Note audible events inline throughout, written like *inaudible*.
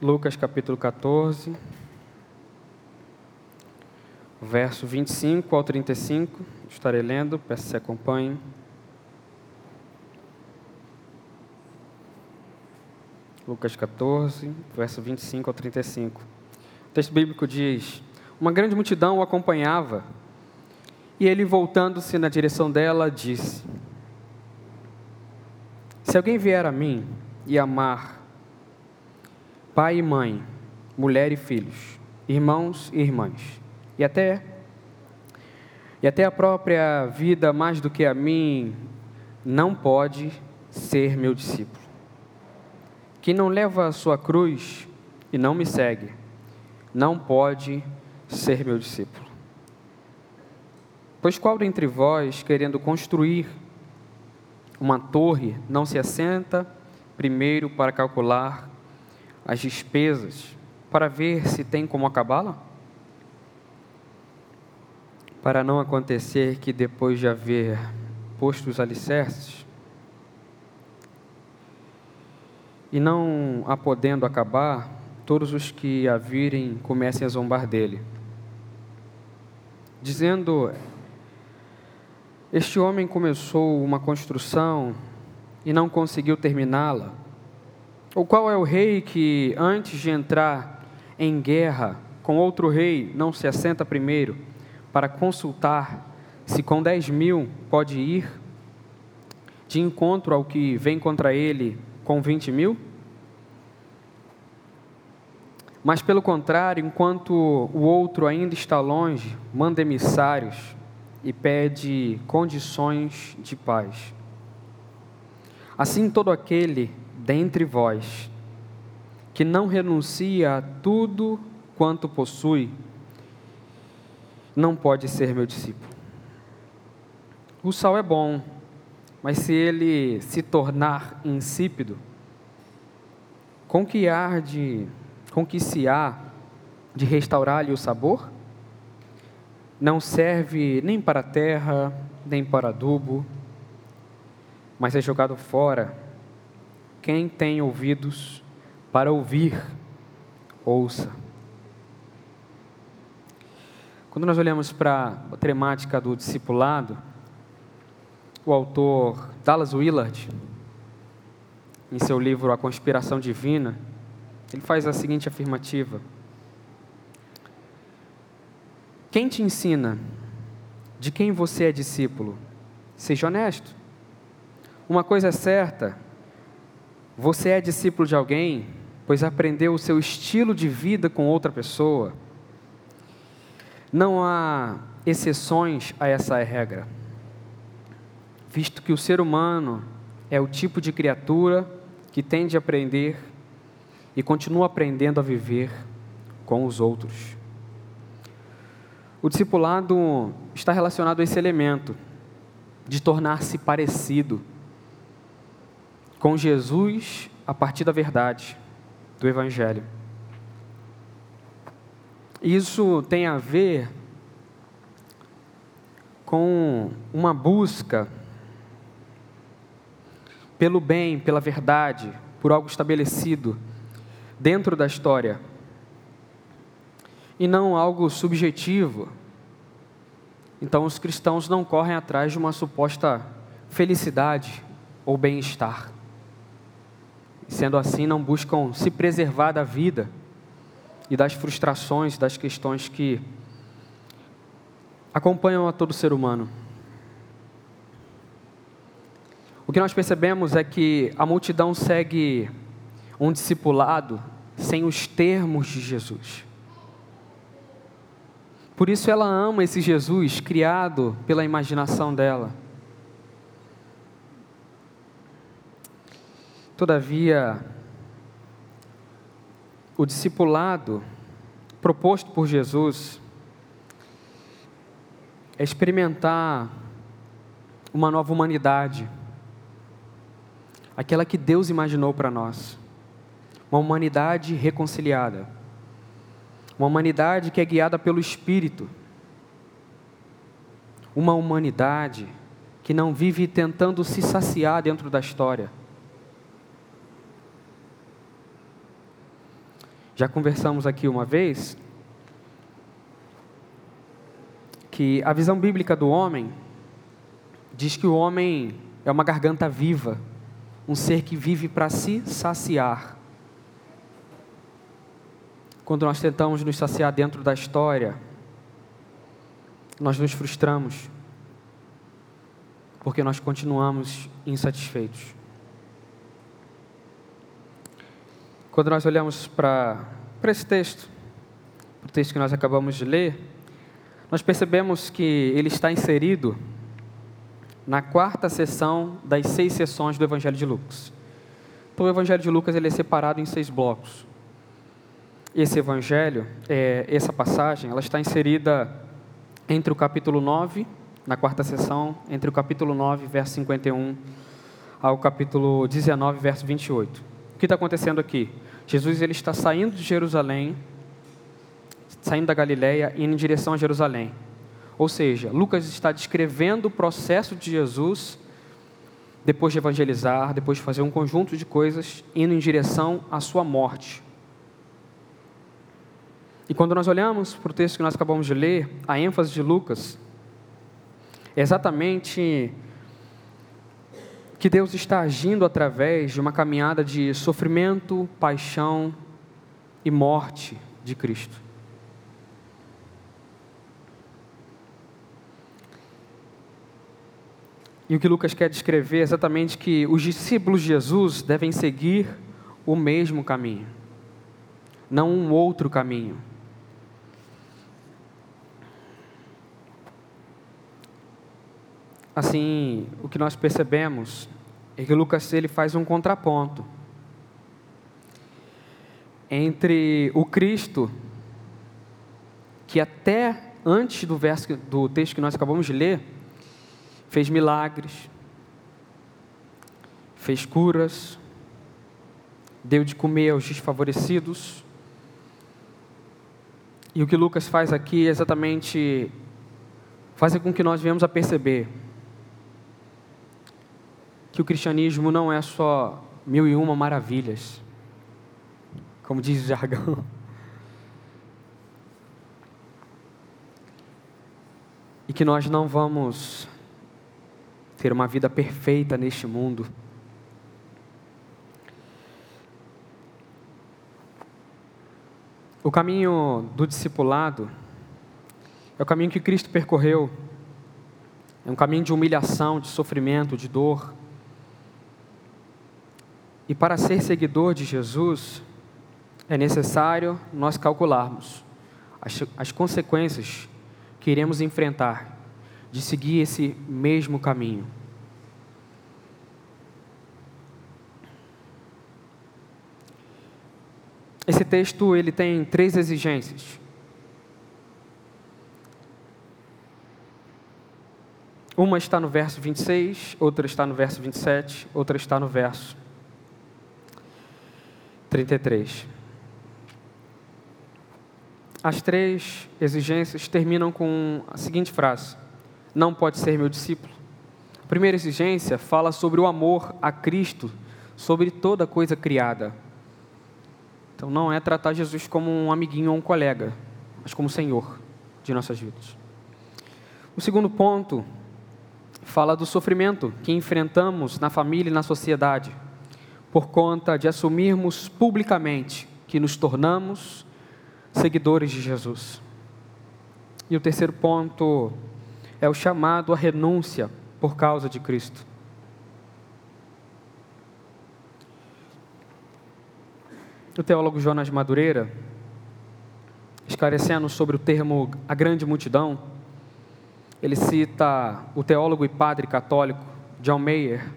Lucas capítulo 14, verso 25 ao 35. Estarei lendo, peço que se acompanhe. Lucas 14, verso 25 ao 35. O texto bíblico diz: Uma grande multidão o acompanhava, e ele, voltando-se na direção dela, disse: Se alguém vier a mim e amar pai e mãe, mulher e filhos, irmãos e irmãs, e até e até a própria vida mais do que a mim, não pode ser meu discípulo. Quem não leva a sua cruz e não me segue, não pode ser meu discípulo. Pois qual dentre vós, querendo construir uma torre, não se assenta primeiro para calcular as despesas para ver se tem como acabá-la? Para não acontecer que depois de haver posto os alicerces, e não a podendo acabar, todos os que a virem comecem a zombar dele, dizendo: Este homem começou uma construção e não conseguiu terminá-la. Ou qual é o rei que, antes de entrar em guerra com outro rei, não se assenta primeiro para consultar se com dez mil pode ir de encontro ao que vem contra ele com vinte mil? Mas, pelo contrário, enquanto o outro ainda está longe, manda emissários e pede condições de paz. Assim, todo aquele dentre vós que não renuncia a tudo quanto possui, não pode ser meu discípulo. O sal é bom, mas se ele se tornar insípido, com que há de, com que se há de restaurar-lhe o sabor? Não serve nem para terra, nem para adubo, mas é jogado fora quem tem ouvidos para ouvir, ouça. Quando nós olhamos para a temática do discipulado, o autor Dallas Willard, em seu livro A Conspiração Divina, ele faz a seguinte afirmativa: Quem te ensina de quem você é discípulo? Seja honesto. Uma coisa é certa, você é discípulo de alguém, pois aprendeu o seu estilo de vida com outra pessoa. Não há exceções a essa regra, visto que o ser humano é o tipo de criatura que tende a aprender e continua aprendendo a viver com os outros. O discipulado está relacionado a esse elemento de tornar-se parecido com Jesus a partir da verdade do Evangelho. Isso tem a ver com uma busca pelo bem, pela verdade, por algo estabelecido dentro da história e não algo subjetivo. Então, os cristãos não correm atrás de uma suposta felicidade ou bem-estar. Sendo assim, não buscam se preservar da vida e das frustrações, das questões que acompanham a todo ser humano. O que nós percebemos é que a multidão segue um discipulado sem os termos de Jesus. Por isso ela ama esse Jesus criado pela imaginação dela. Todavia, o discipulado proposto por Jesus é experimentar uma nova humanidade, aquela que Deus imaginou para nós, uma humanidade reconciliada, uma humanidade que é guiada pelo Espírito, uma humanidade que não vive tentando se saciar dentro da história Já conversamos aqui uma vez que a visão bíblica do homem diz que o homem é uma garganta viva, um ser que vive para se saciar. Quando nós tentamos nos saciar dentro da história, nós nos frustramos, porque nós continuamos insatisfeitos. Quando nós olhamos para, para esse texto, o texto que nós acabamos de ler, nós percebemos que ele está inserido na quarta sessão das seis sessões do Evangelho de Lucas. Então, o Evangelho de Lucas ele é separado em seis blocos. Esse Evangelho, é, essa passagem, ela está inserida entre o capítulo 9, na quarta sessão, entre o capítulo 9, verso 51, ao capítulo 19, verso 28. O que está acontecendo aqui? Jesus ele está saindo de Jerusalém, saindo da Galiléia e indo em direção a Jerusalém. Ou seja, Lucas está descrevendo o processo de Jesus depois de evangelizar, depois de fazer um conjunto de coisas, indo em direção à sua morte. E quando nós olhamos para o texto que nós acabamos de ler, a ênfase de Lucas é exatamente que Deus está agindo através de uma caminhada de sofrimento, paixão e morte de Cristo. E o que Lucas quer descrever é exatamente que os discípulos de Jesus devem seguir o mesmo caminho, não um outro caminho. Assim, o que nós percebemos é que Lucas ele faz um contraponto entre o Cristo que até antes do verso do texto que nós acabamos de ler fez milagres, fez curas, deu de comer aos desfavorecidos. E o que Lucas faz aqui é exatamente fazer com que nós venhamos a perceber que o cristianismo não é só mil e uma maravilhas, como diz o jargão. E que nós não vamos ter uma vida perfeita neste mundo. O caminho do discipulado é o caminho que Cristo percorreu. É um caminho de humilhação, de sofrimento, de dor. E para ser seguidor de Jesus, é necessário nós calcularmos as, as consequências que iremos enfrentar de seguir esse mesmo caminho. Esse texto ele tem três exigências. Uma está no verso 26, outra está no verso 27, outra está no verso 33. As três exigências terminam com a seguinte frase: Não pode ser meu discípulo. A primeira exigência fala sobre o amor a Cristo sobre toda coisa criada. Então não é tratar Jesus como um amiguinho ou um colega, mas como Senhor de nossas vidas. O segundo ponto fala do sofrimento que enfrentamos na família e na sociedade por conta de assumirmos publicamente que nos tornamos seguidores de Jesus. E o terceiro ponto é o chamado à renúncia por causa de Cristo. O teólogo Jonas Madureira, esclarecendo sobre o termo a grande multidão, ele cita o teólogo e padre católico John Mayer,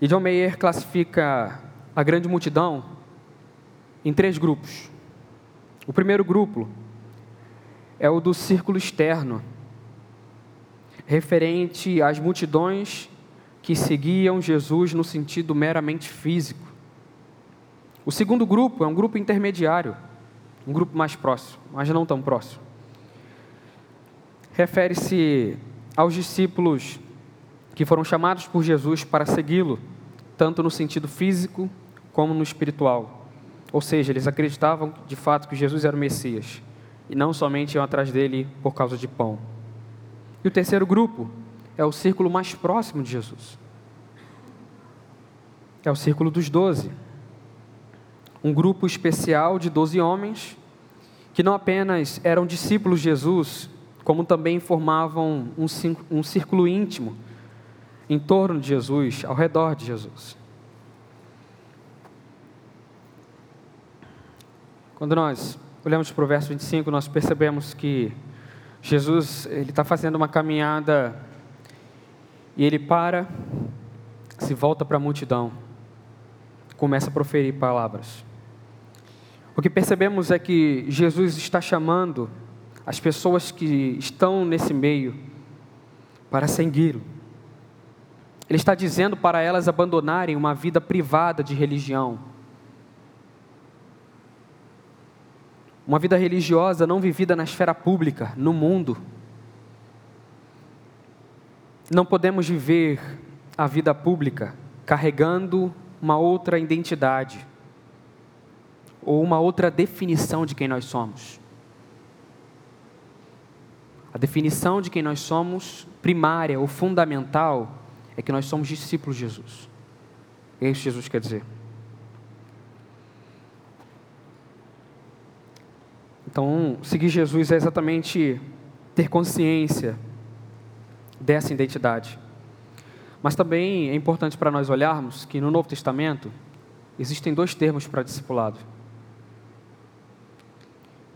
e John Mayer classifica a grande multidão em três grupos. O primeiro grupo é o do círculo externo, referente às multidões que seguiam Jesus no sentido meramente físico. O segundo grupo é um grupo intermediário, um grupo mais próximo, mas não tão próximo. Refere-se aos discípulos que foram chamados por Jesus para segui-lo, tanto no sentido físico como no espiritual. Ou seja, eles acreditavam de fato que Jesus era o Messias e não somente iam atrás dele por causa de pão. E o terceiro grupo é o círculo mais próximo de Jesus. É o círculo dos doze. Um grupo especial de doze homens que não apenas eram discípulos de Jesus, como também formavam um, um círculo íntimo em torno de Jesus, ao redor de Jesus. Quando nós olhamos para o verso 25, nós percebemos que Jesus ele está fazendo uma caminhada e ele para, se volta para a multidão, começa a proferir palavras. O que percebemos é que Jesus está chamando as pessoas que estão nesse meio para segui-lo. Ele está dizendo para elas abandonarem uma vida privada de religião. Uma vida religiosa não vivida na esfera pública, no mundo. Não podemos viver a vida pública carregando uma outra identidade ou uma outra definição de quem nós somos. A definição de quem nós somos, primária ou fundamental, é que nós somos discípulos de Jesus. É isso que Jesus quer dizer. Então, seguir Jesus é exatamente ter consciência dessa identidade. Mas também é importante para nós olharmos que no Novo Testamento existem dois termos para discipulado.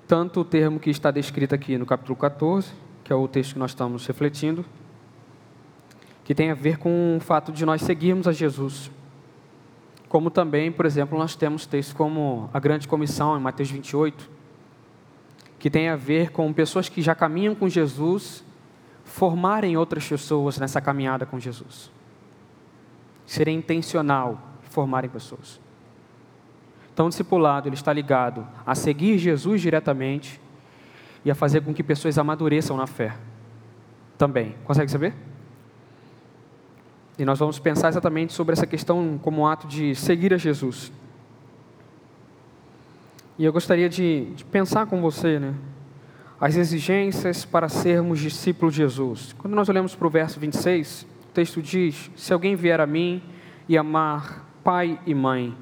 Tanto o termo que está descrito aqui no capítulo 14, que é o texto que nós estamos refletindo, que tem a ver com o fato de nós seguirmos a Jesus. Como também, por exemplo, nós temos textos como a Grande Comissão, em Mateus 28, que tem a ver com pessoas que já caminham com Jesus formarem outras pessoas nessa caminhada com Jesus. Serem intencional formarem pessoas. Então, o discipulado ele está ligado a seguir Jesus diretamente e a fazer com que pessoas amadureçam na fé. Também. Consegue saber? E nós vamos pensar exatamente sobre essa questão como um ato de seguir a Jesus. E eu gostaria de, de pensar com você, né? As exigências para sermos discípulos de Jesus. Quando nós olhamos para o verso 26, o texto diz: Se alguém vier a mim e amar pai e mãe,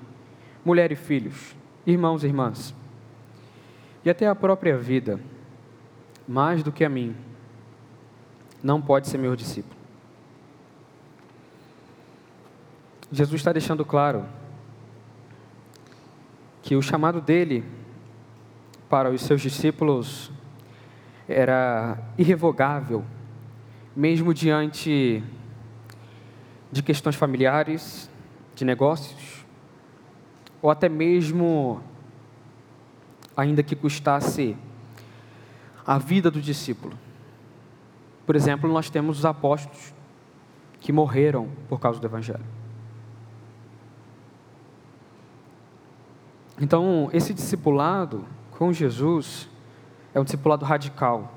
mulher e filhos, irmãos e irmãs, e até a própria vida, mais do que a mim, não pode ser meu discípulo. Jesus está deixando claro que o chamado dele para os seus discípulos era irrevogável, mesmo diante de questões familiares, de negócios, ou até mesmo, ainda que custasse a vida do discípulo. Por exemplo, nós temos os apóstolos que morreram por causa do Evangelho. Então, esse discipulado com Jesus é um discipulado radical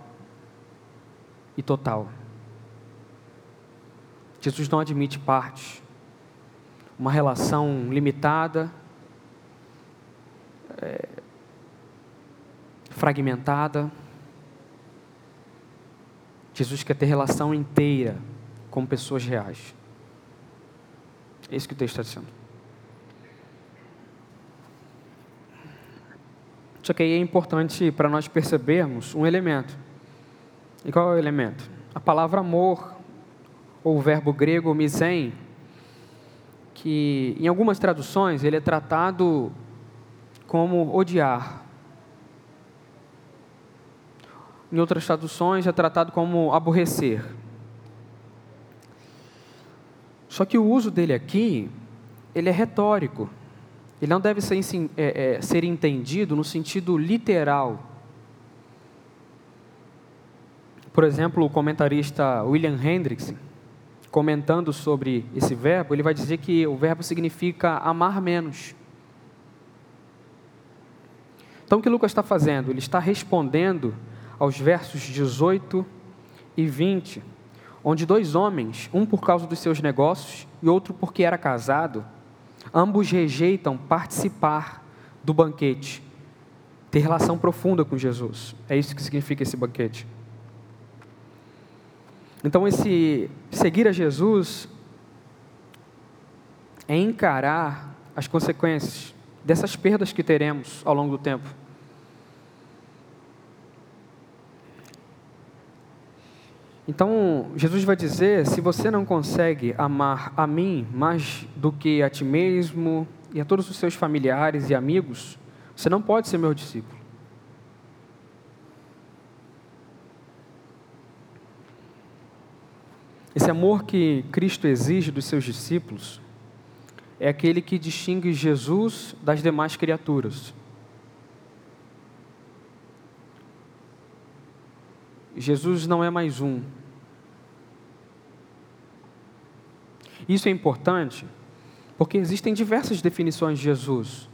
e total. Jesus não admite parte, uma relação limitada, é, fragmentada. Jesus quer ter relação inteira com pessoas reais. É isso que o texto está dizendo. Só que aí é importante para nós percebermos um elemento. E qual é o elemento? A palavra amor, ou o verbo grego misen, que em algumas traduções ele é tratado como odiar. Em outras traduções é tratado como aborrecer. Só que o uso dele aqui, ele é retórico. Ele não deve ser, é, é, ser entendido no sentido literal. Por exemplo, o comentarista William Hendricks, comentando sobre esse verbo, ele vai dizer que o verbo significa amar menos. Então, o que Lucas está fazendo? Ele está respondendo aos versos 18 e 20, onde dois homens, um por causa dos seus negócios e outro porque era casado, Ambos rejeitam participar do banquete, ter relação profunda com Jesus. É isso que significa esse banquete. Então, esse seguir a Jesus é encarar as consequências dessas perdas que teremos ao longo do tempo. Então, Jesus vai dizer: se você não consegue amar a mim mais do que a ti mesmo e a todos os seus familiares e amigos, você não pode ser meu discípulo. Esse amor que Cristo exige dos seus discípulos é aquele que distingue Jesus das demais criaturas. Jesus não é mais um. Isso é importante porque existem diversas definições de Jesus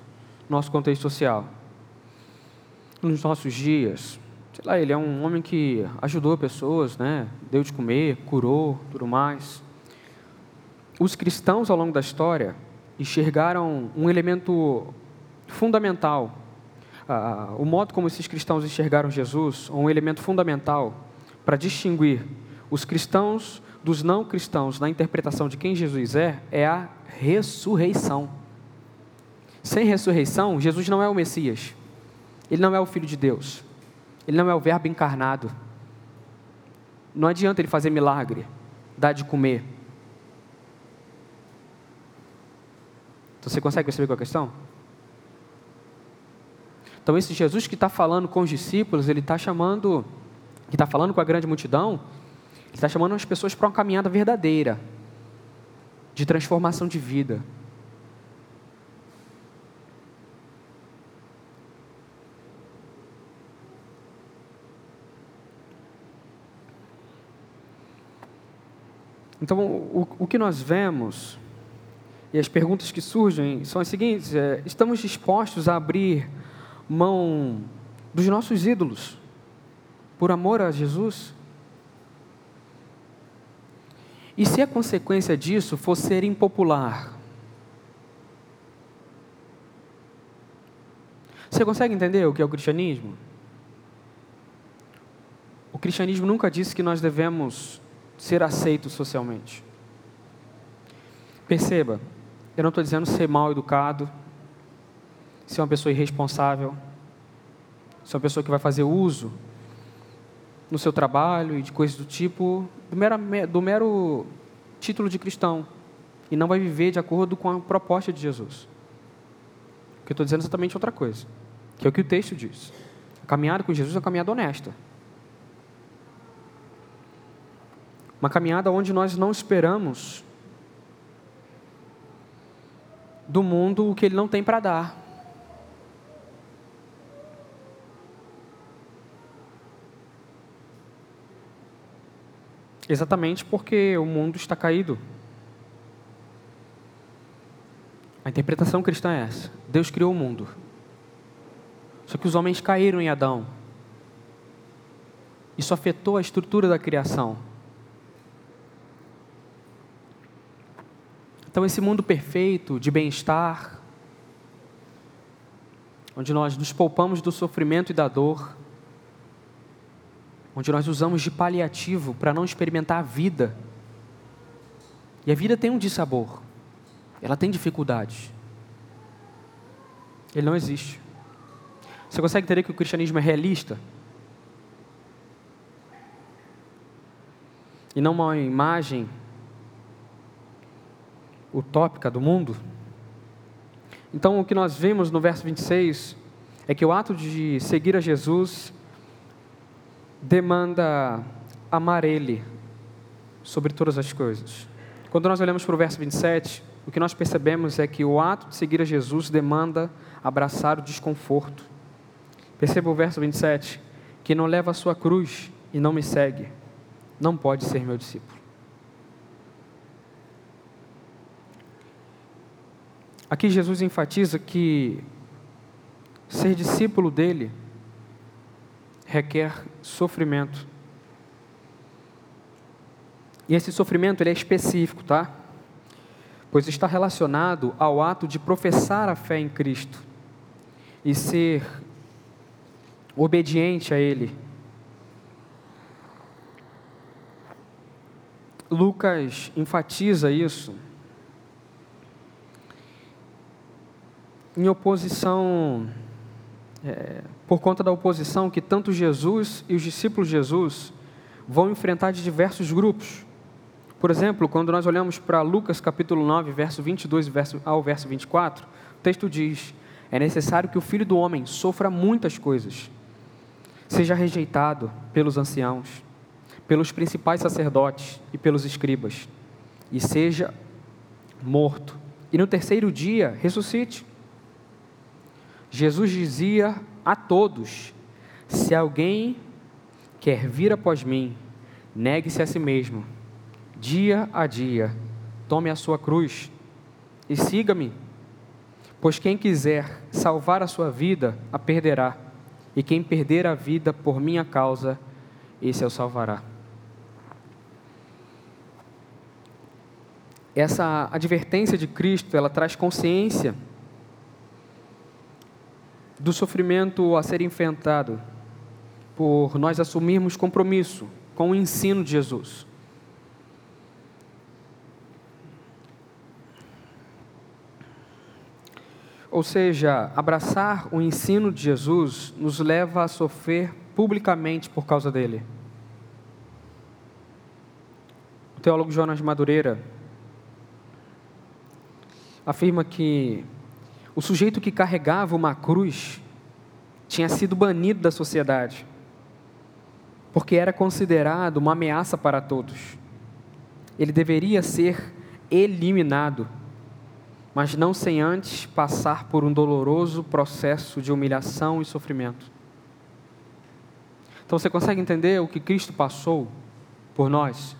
no nosso contexto social. Nos nossos dias, sei lá, ele é um homem que ajudou pessoas, né? Deu de comer, curou, tudo mais. Os cristãos ao longo da história enxergaram um elemento fundamental. Ah, o modo como esses cristãos enxergaram Jesus, um elemento fundamental para distinguir os cristãos dos não cristãos na interpretação de quem Jesus é, é a ressurreição. Sem ressurreição, Jesus não é o Messias. Ele não é o Filho de Deus. Ele não é o Verbo encarnado. Não adianta ele fazer milagre, dar de comer. Então, você consegue perceber qual é a questão? Então, esse Jesus que está falando com os discípulos, ele está chamando, que está falando com a grande multidão, ele está chamando as pessoas para uma caminhada verdadeira, de transformação de vida. Então, o, o que nós vemos e as perguntas que surgem são as seguintes: é, estamos dispostos a abrir mão dos nossos ídolos por amor a Jesus? E se a consequência disso for ser impopular? Você consegue entender o que é o cristianismo? O cristianismo nunca disse que nós devemos ser aceito socialmente. Perceba, eu não estou dizendo ser mal educado, ser uma pessoa irresponsável, ser uma pessoa que vai fazer uso no seu trabalho e de coisas do tipo, do mero, do mero título de cristão, e não vai viver de acordo com a proposta de Jesus. O que eu estou dizendo é exatamente outra coisa, que é o que o texto diz. A caminhada com Jesus é uma caminhada honesta. Uma caminhada onde nós não esperamos do mundo o que ele não tem para dar. Exatamente porque o mundo está caído. A interpretação cristã é essa: Deus criou o mundo. Só que os homens caíram em Adão. Isso afetou a estrutura da criação. Então, esse mundo perfeito de bem-estar, onde nós nos poupamos do sofrimento e da dor, onde nós usamos de paliativo para não experimentar a vida. E a vida tem um dissabor, ela tem dificuldades. Ele não existe. Você consegue entender que o cristianismo é realista? E não uma imagem utópica do mundo? Então, o que nós vemos no verso 26 é que o ato de seguir a Jesus demanda amar Ele sobre todas as coisas. Quando nós olhamos para o verso 27, o que nós percebemos é que o ato de seguir a Jesus demanda abraçar o desconforto. Perceba o verso 27, que não leva a sua cruz e não me segue, não pode ser meu discípulo. Aqui Jesus enfatiza que ser discípulo dele requer sofrimento. E esse sofrimento ele é específico, tá? Pois está relacionado ao ato de professar a fé em Cristo e ser obediente a Ele. Lucas enfatiza isso em oposição, é, por conta da oposição que tanto Jesus e os discípulos de Jesus vão enfrentar de diversos grupos. Por exemplo, quando nós olhamos para Lucas capítulo 9, verso 22 ao verso 24, o texto diz: É necessário que o filho do homem sofra muitas coisas, seja rejeitado pelos anciãos, pelos principais sacerdotes e pelos escribas, e seja morto, e no terceiro dia ressuscite. Jesus dizia a todos: Se alguém quer vir após mim, negue-se a si mesmo, dia a dia, tome a sua cruz e siga-me. Pois quem quiser salvar a sua vida, a perderá, e quem perder a vida por minha causa, esse o salvará. Essa advertência de Cristo, ela traz consciência do sofrimento a ser enfrentado por nós assumirmos compromisso com o ensino de Jesus. Ou seja, abraçar o ensino de Jesus nos leva a sofrer publicamente por causa dele. O teólogo Jonas Madureira afirma que o sujeito que carregava uma cruz tinha sido banido da sociedade, porque era considerado uma ameaça para todos. Ele deveria ser eliminado, mas não sem antes passar por um doloroso processo de humilhação e sofrimento. Então você consegue entender o que Cristo passou por nós?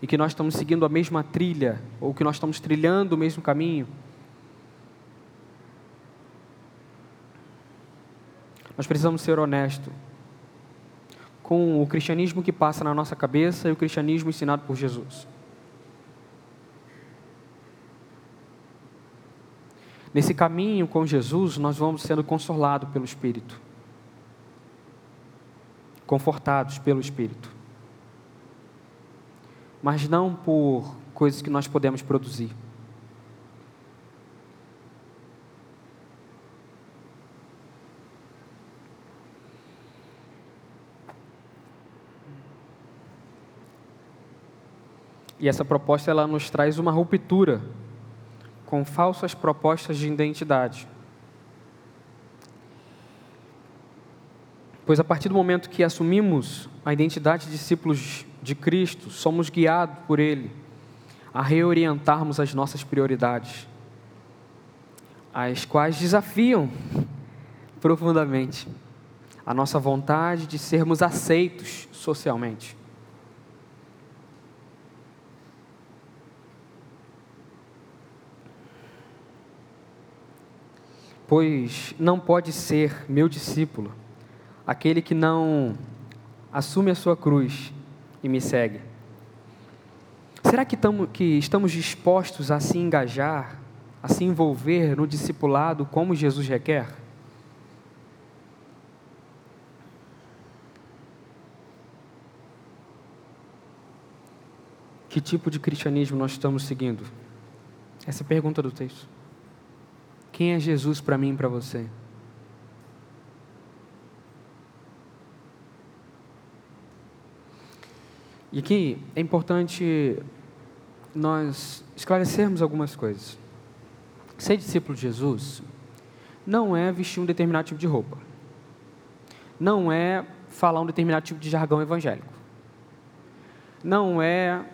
E que nós estamos seguindo a mesma trilha, ou que nós estamos trilhando o mesmo caminho? Nós precisamos ser honestos com o cristianismo que passa na nossa cabeça e o cristianismo ensinado por Jesus. Nesse caminho com Jesus, nós vamos sendo consolados pelo Espírito, confortados pelo Espírito, mas não por coisas que nós podemos produzir. E essa proposta ela nos traz uma ruptura com falsas propostas de identidade. Pois a partir do momento que assumimos a identidade de discípulos de Cristo, somos guiados por Ele a reorientarmos as nossas prioridades, as quais desafiam profundamente a nossa vontade de sermos aceitos socialmente. Pois não pode ser meu discípulo aquele que não assume a sua cruz e me segue. Será que, tamo, que estamos dispostos a se engajar, a se envolver no discipulado como Jesus requer? Que tipo de cristianismo nós estamos seguindo? Essa é a pergunta do texto. Quem é Jesus para mim e para você? E aqui é importante nós esclarecermos algumas coisas. Ser discípulo de Jesus não é vestir um determinado tipo de roupa. Não é falar um determinado tipo de jargão evangélico. Não é.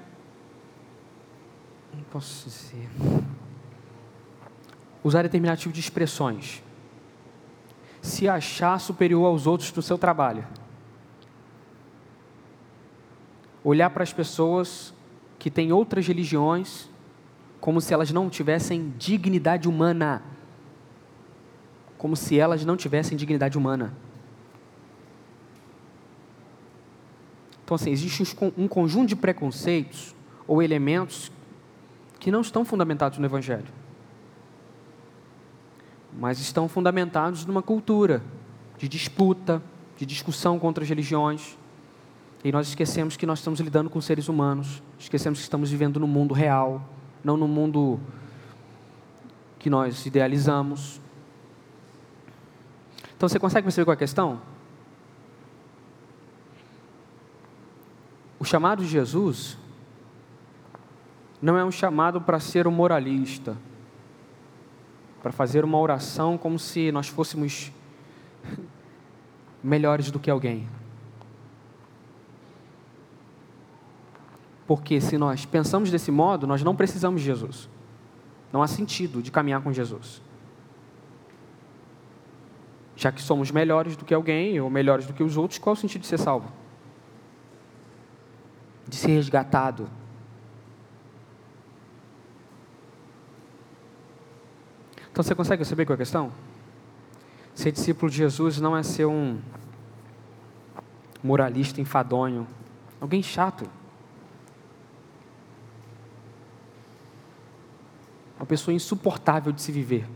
Não posso dizer usar determinado tipo de expressões. Se achar superior aos outros no seu trabalho. Olhar para as pessoas que têm outras religiões como se elas não tivessem dignidade humana. Como se elas não tivessem dignidade humana. Então, assim, existe um conjunto de preconceitos ou elementos que não estão fundamentados no Evangelho. Mas estão fundamentados numa cultura de disputa, de discussão contra as religiões. E nós esquecemos que nós estamos lidando com seres humanos, esquecemos que estamos vivendo no mundo real, não no mundo que nós idealizamos. Então você consegue perceber qual é a questão? O chamado de Jesus não é um chamado para ser um moralista, para fazer uma oração como se nós fôssemos *laughs* melhores do que alguém. Porque se nós pensamos desse modo, nós não precisamos de Jesus. Não há sentido de caminhar com Jesus. Já que somos melhores do que alguém ou melhores do que os outros, qual é o sentido de ser salvo? De ser resgatado. Então você consegue saber qual é a questão? Ser discípulo de Jesus não é ser um moralista enfadonho, alguém chato. Uma pessoa insuportável de se viver,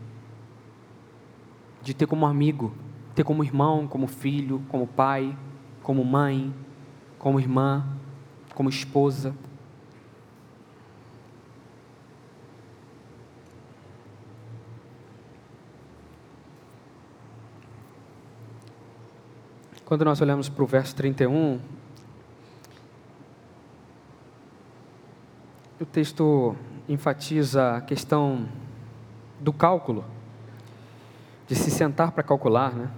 de ter como amigo, ter como irmão, como filho, como pai, como mãe, como irmã, como esposa. Quando nós olhamos para o verso 31, o texto enfatiza a questão do cálculo, de se sentar para calcular, né?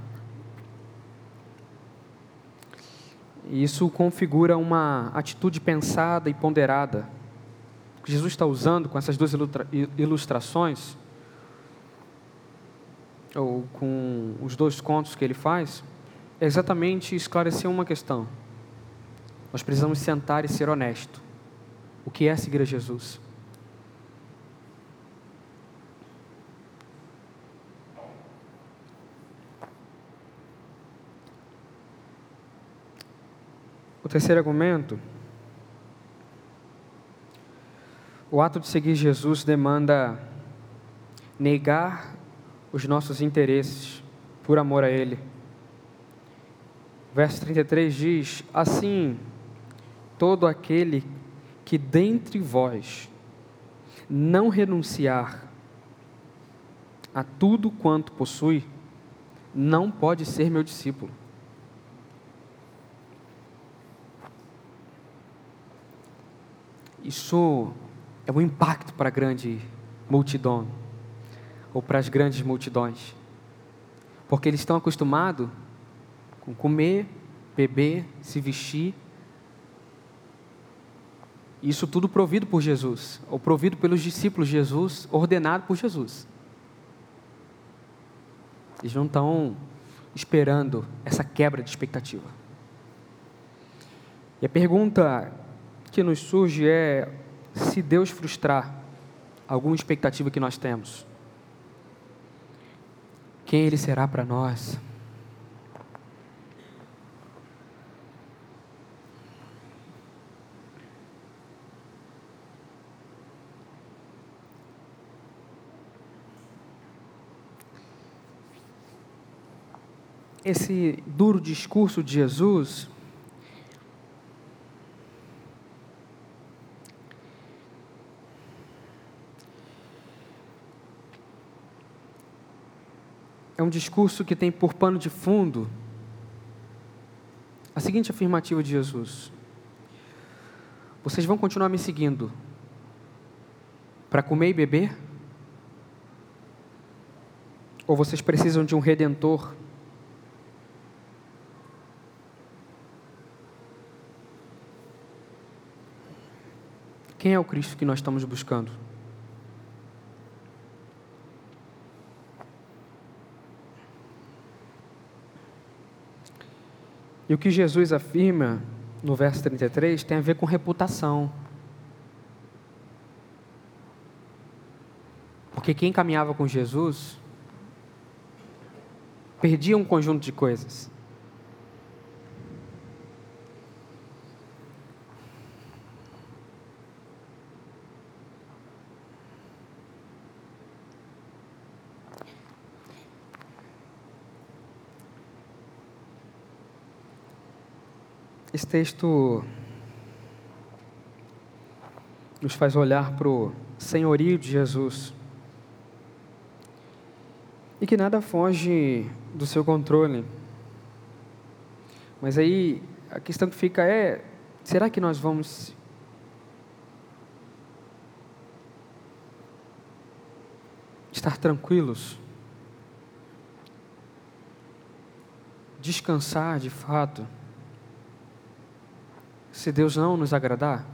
E isso configura uma atitude pensada e ponderada. Que Jesus está usando com essas duas ilustrações, ou com os dois contos que ele faz, exatamente esclarecer uma questão. Nós precisamos sentar e ser honesto. O que é seguir a Jesus? O terceiro argumento, o ato de seguir Jesus demanda negar os nossos interesses por amor a Ele. Verso 33 diz: Assim, todo aquele que dentre vós não renunciar a tudo quanto possui, não pode ser meu discípulo. Isso é um impacto para a grande multidão, ou para as grandes multidões, porque eles estão acostumados com comer, beber, se vestir, isso tudo provido por Jesus, ou provido pelos discípulos de Jesus, ordenado por Jesus. Eles não estão esperando essa quebra de expectativa. E a pergunta que nos surge é se Deus frustrar alguma expectativa que nós temos, quem Ele será para nós? Esse duro discurso de Jesus é um discurso que tem por pano de fundo a seguinte afirmativa de Jesus: Vocês vão continuar me seguindo para comer e beber? Ou vocês precisam de um redentor? Quem é o Cristo que nós estamos buscando? E o que Jesus afirma no verso 33 tem a ver com reputação. Porque quem caminhava com Jesus perdia um conjunto de coisas. Esse texto nos faz olhar para o senhorio de Jesus e que nada foge do seu controle. Mas aí a questão que fica é: será que nós vamos estar tranquilos? Descansar de fato? Se Deus não nos agradar?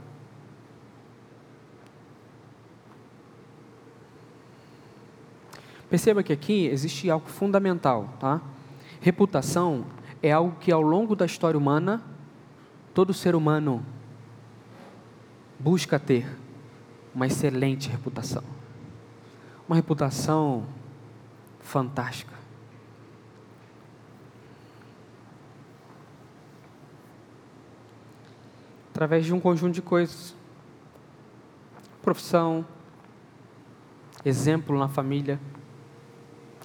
Perceba que aqui existe algo fundamental, tá? Reputação é algo que ao longo da história humana todo ser humano busca ter uma excelente reputação. Uma reputação fantástica. Através de um conjunto de coisas. Profissão, exemplo na família,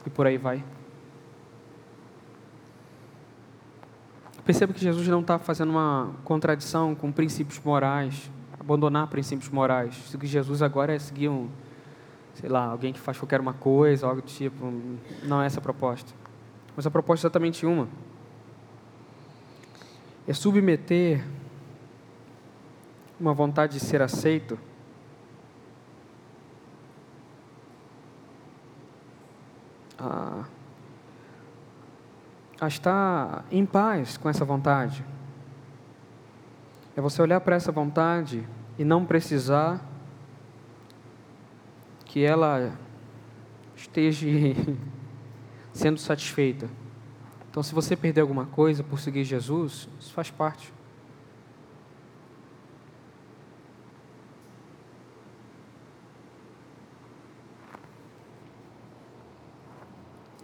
e por aí vai. Perceba que Jesus não está fazendo uma contradição com princípios morais, abandonar princípios morais. Seguir Jesus agora é seguir um, sei lá, alguém que faz qualquer uma coisa, algo do tipo. Não é essa a proposta. Mas a proposta é exatamente uma. É submeter uma vontade de ser aceito a, a estar em paz com essa vontade. É você olhar para essa vontade e não precisar que ela esteja *laughs* sendo satisfeita. Então, se você perder alguma coisa por seguir Jesus, isso faz parte.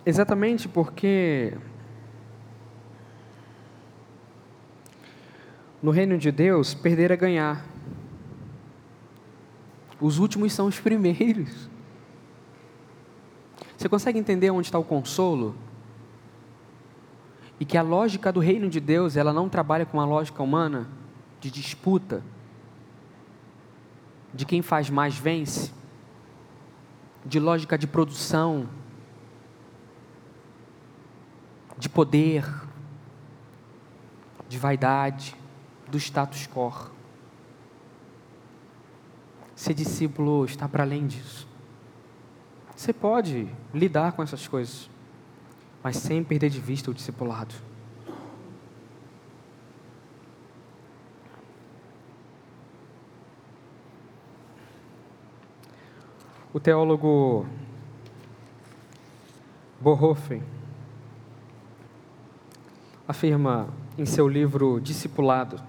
Exatamente porque no reino de Deus, perder é ganhar. Os últimos são os primeiros. Você consegue entender onde está o consolo? E que a lógica do reino de Deus, ela não trabalha com a lógica humana de disputa, de quem faz mais vence, de lógica de produção, de poder, de vaidade, do status quo. Ser discípulo está para além disso. Você pode lidar com essas coisas, mas sem perder de vista o discipulado. O teólogo Bonhoeffer afirma em seu livro Discipulado: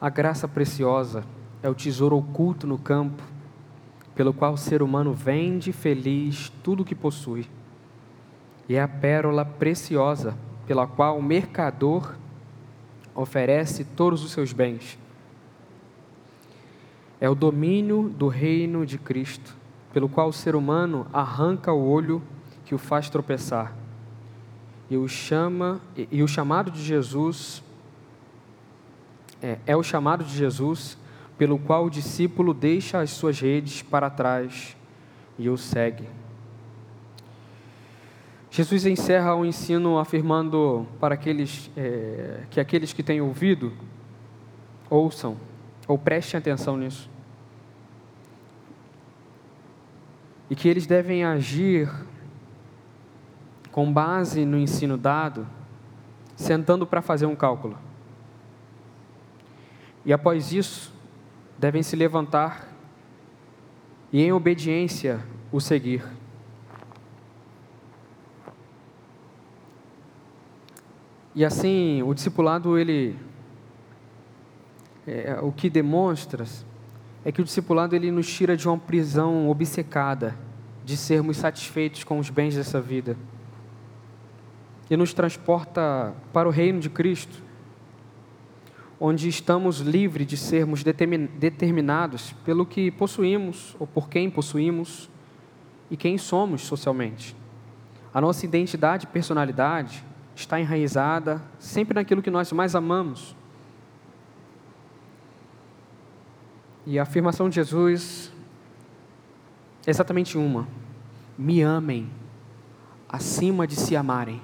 A graça preciosa é o tesouro oculto no campo, pelo qual o ser humano vende feliz tudo o que possui. E é a pérola preciosa pela qual o mercador oferece todos os seus bens. É o domínio do reino de Cristo, pelo qual o ser humano arranca o olho que o faz tropeçar e o chama e, e o chamado de Jesus é, é o chamado de Jesus pelo qual o discípulo deixa as suas redes para trás e o segue. Jesus encerra o ensino afirmando para aqueles é, que aqueles que têm ouvido ouçam ou prestem atenção nisso e que eles devem agir com base no ensino dado, sentando para fazer um cálculo. E após isso, devem se levantar e, em obediência, o seguir. E assim, o discipulado, ele. É, o que demonstra é que o discipulado ele nos tira de uma prisão obcecada de sermos satisfeitos com os bens dessa vida e nos transporta para o reino de Cristo, onde estamos livres de sermos determinados pelo que possuímos ou por quem possuímos e quem somos socialmente. A nossa identidade e personalidade está enraizada sempre naquilo que nós mais amamos. E a afirmação de Jesus é exatamente uma: me amem acima de se amarem.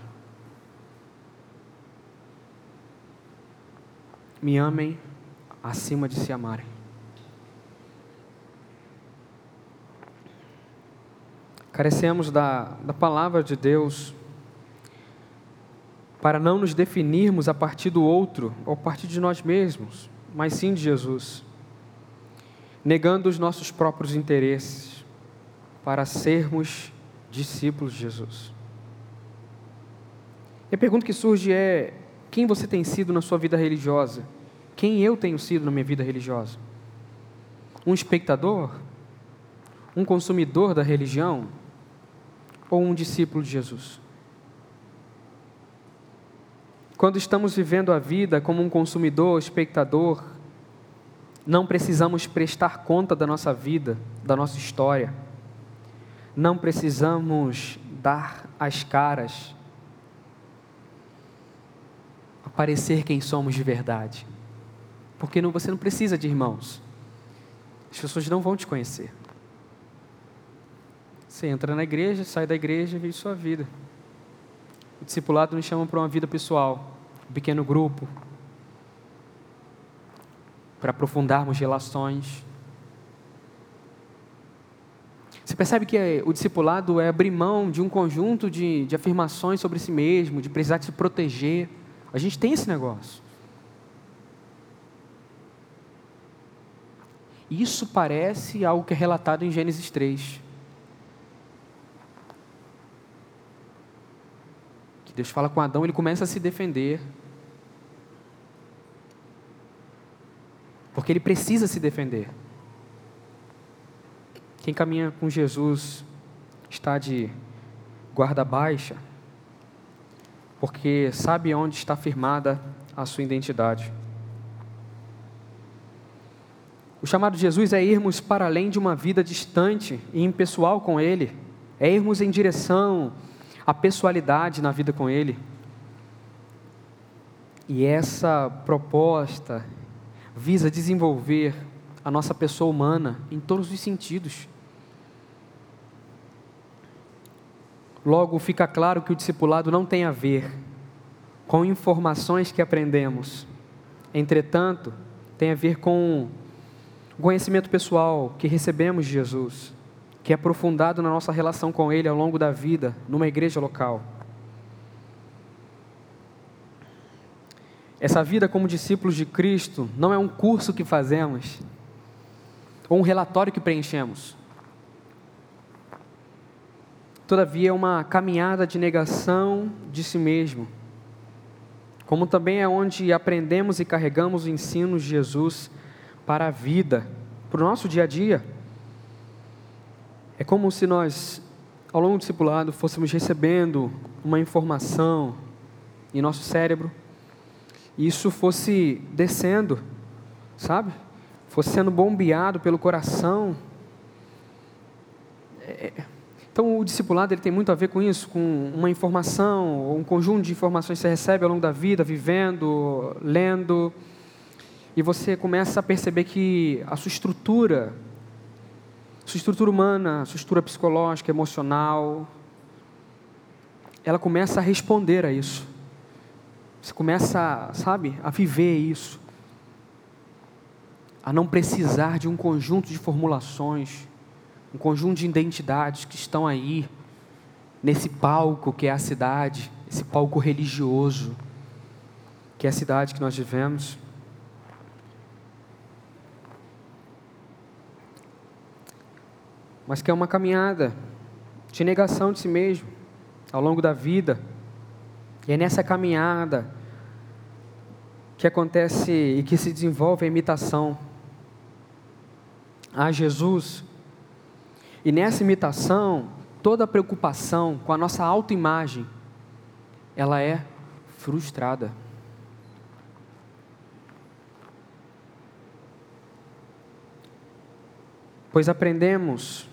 Me amem acima de se amarem. Carecemos da, da palavra de Deus para não nos definirmos a partir do outro ou a partir de nós mesmos, mas sim de Jesus, negando os nossos próprios interesses para sermos discípulos de Jesus. E a pergunta que surge é: quem você tem sido na sua vida religiosa? Quem eu tenho sido na minha vida religiosa? Um espectador? Um consumidor da religião? Ou um discípulo de Jesus? Quando estamos vivendo a vida como um consumidor, espectador, não precisamos prestar conta da nossa vida, da nossa história. Não precisamos dar as caras parecer quem somos de verdade. Porque não, você não precisa de irmãos. As pessoas não vão te conhecer. Você entra na igreja, sai da igreja e vive sua vida. O discipulado nos chama para uma vida pessoal, um pequeno grupo, para aprofundarmos relações. Você percebe que o discipulado é abrir mão de um conjunto de, de afirmações sobre si mesmo, de precisar se proteger a gente tem esse negócio. Isso parece algo que é relatado em Gênesis 3. Que Deus fala com Adão, ele começa a se defender. Porque ele precisa se defender. Quem caminha com Jesus está de guarda baixa porque sabe onde está firmada a sua identidade. O chamado de Jesus é irmos para além de uma vida distante e impessoal com Ele, é irmos em direção à pessoalidade na vida com Ele. E essa proposta visa desenvolver a nossa pessoa humana em todos os sentidos. Logo, fica claro que o discipulado não tem a ver com informações que aprendemos. Entretanto, tem a ver com o conhecimento pessoal que recebemos de Jesus, que é aprofundado na nossa relação com Ele ao longo da vida, numa igreja local. Essa vida como discípulos de Cristo não é um curso que fazemos, ou um relatório que preenchemos. Todavia, é uma caminhada de negação de si mesmo, como também é onde aprendemos e carregamos os ensinos de Jesus para a vida, para o nosso dia a dia. É como se nós, ao longo do discipulado, fôssemos recebendo uma informação em nosso cérebro, e isso fosse descendo, sabe? Fosse sendo bombeado pelo coração. É, então, o discipulado ele tem muito a ver com isso, com uma informação, um conjunto de informações que você recebe ao longo da vida, vivendo, lendo, e você começa a perceber que a sua estrutura, sua estrutura humana, sua estrutura psicológica, emocional, ela começa a responder a isso. Você começa, sabe, a viver isso. A não precisar de um conjunto de formulações, um conjunto de identidades que estão aí, nesse palco que é a cidade, esse palco religioso, que é a cidade que nós vivemos. Mas que é uma caminhada de negação de si mesmo ao longo da vida. E é nessa caminhada que acontece e que se desenvolve a imitação a Jesus e nessa imitação, toda preocupação com a nossa autoimagem, ela é frustrada. Pois aprendemos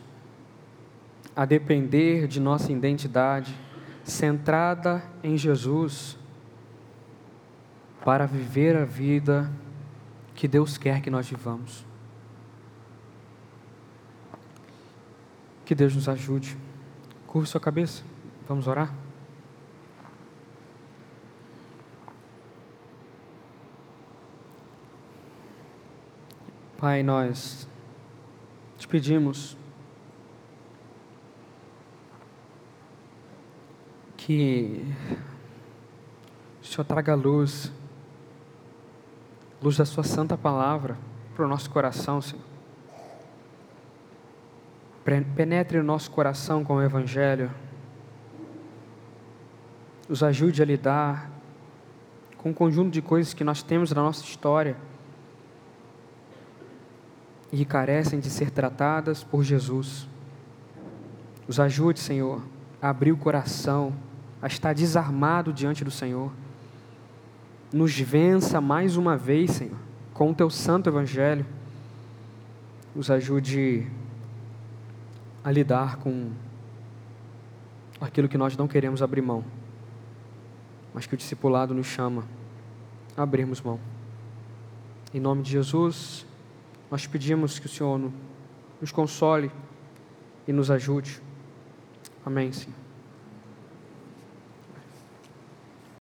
a depender de nossa identidade centrada em Jesus para viver a vida que Deus quer que nós vivamos. Que Deus nos ajude. Curva sua cabeça. Vamos orar? Pai, nós te pedimos que o Senhor traga luz, luz da Sua santa palavra para o nosso coração, Senhor. Penetre o nosso coração com o Evangelho, nos ajude a lidar com um conjunto de coisas que nós temos na nossa história e carecem de ser tratadas por Jesus. Nos ajude, Senhor, a abrir o coração, a estar desarmado diante do Senhor. Nos vença mais uma vez, Senhor, com o teu santo evangelho. Nos ajude a lidar com aquilo que nós não queremos abrir mão, mas que o discipulado nos chama a abrirmos mão. Em nome de Jesus. Nós pedimos que o Senhor nos console e nos ajude. Amém, Senhor.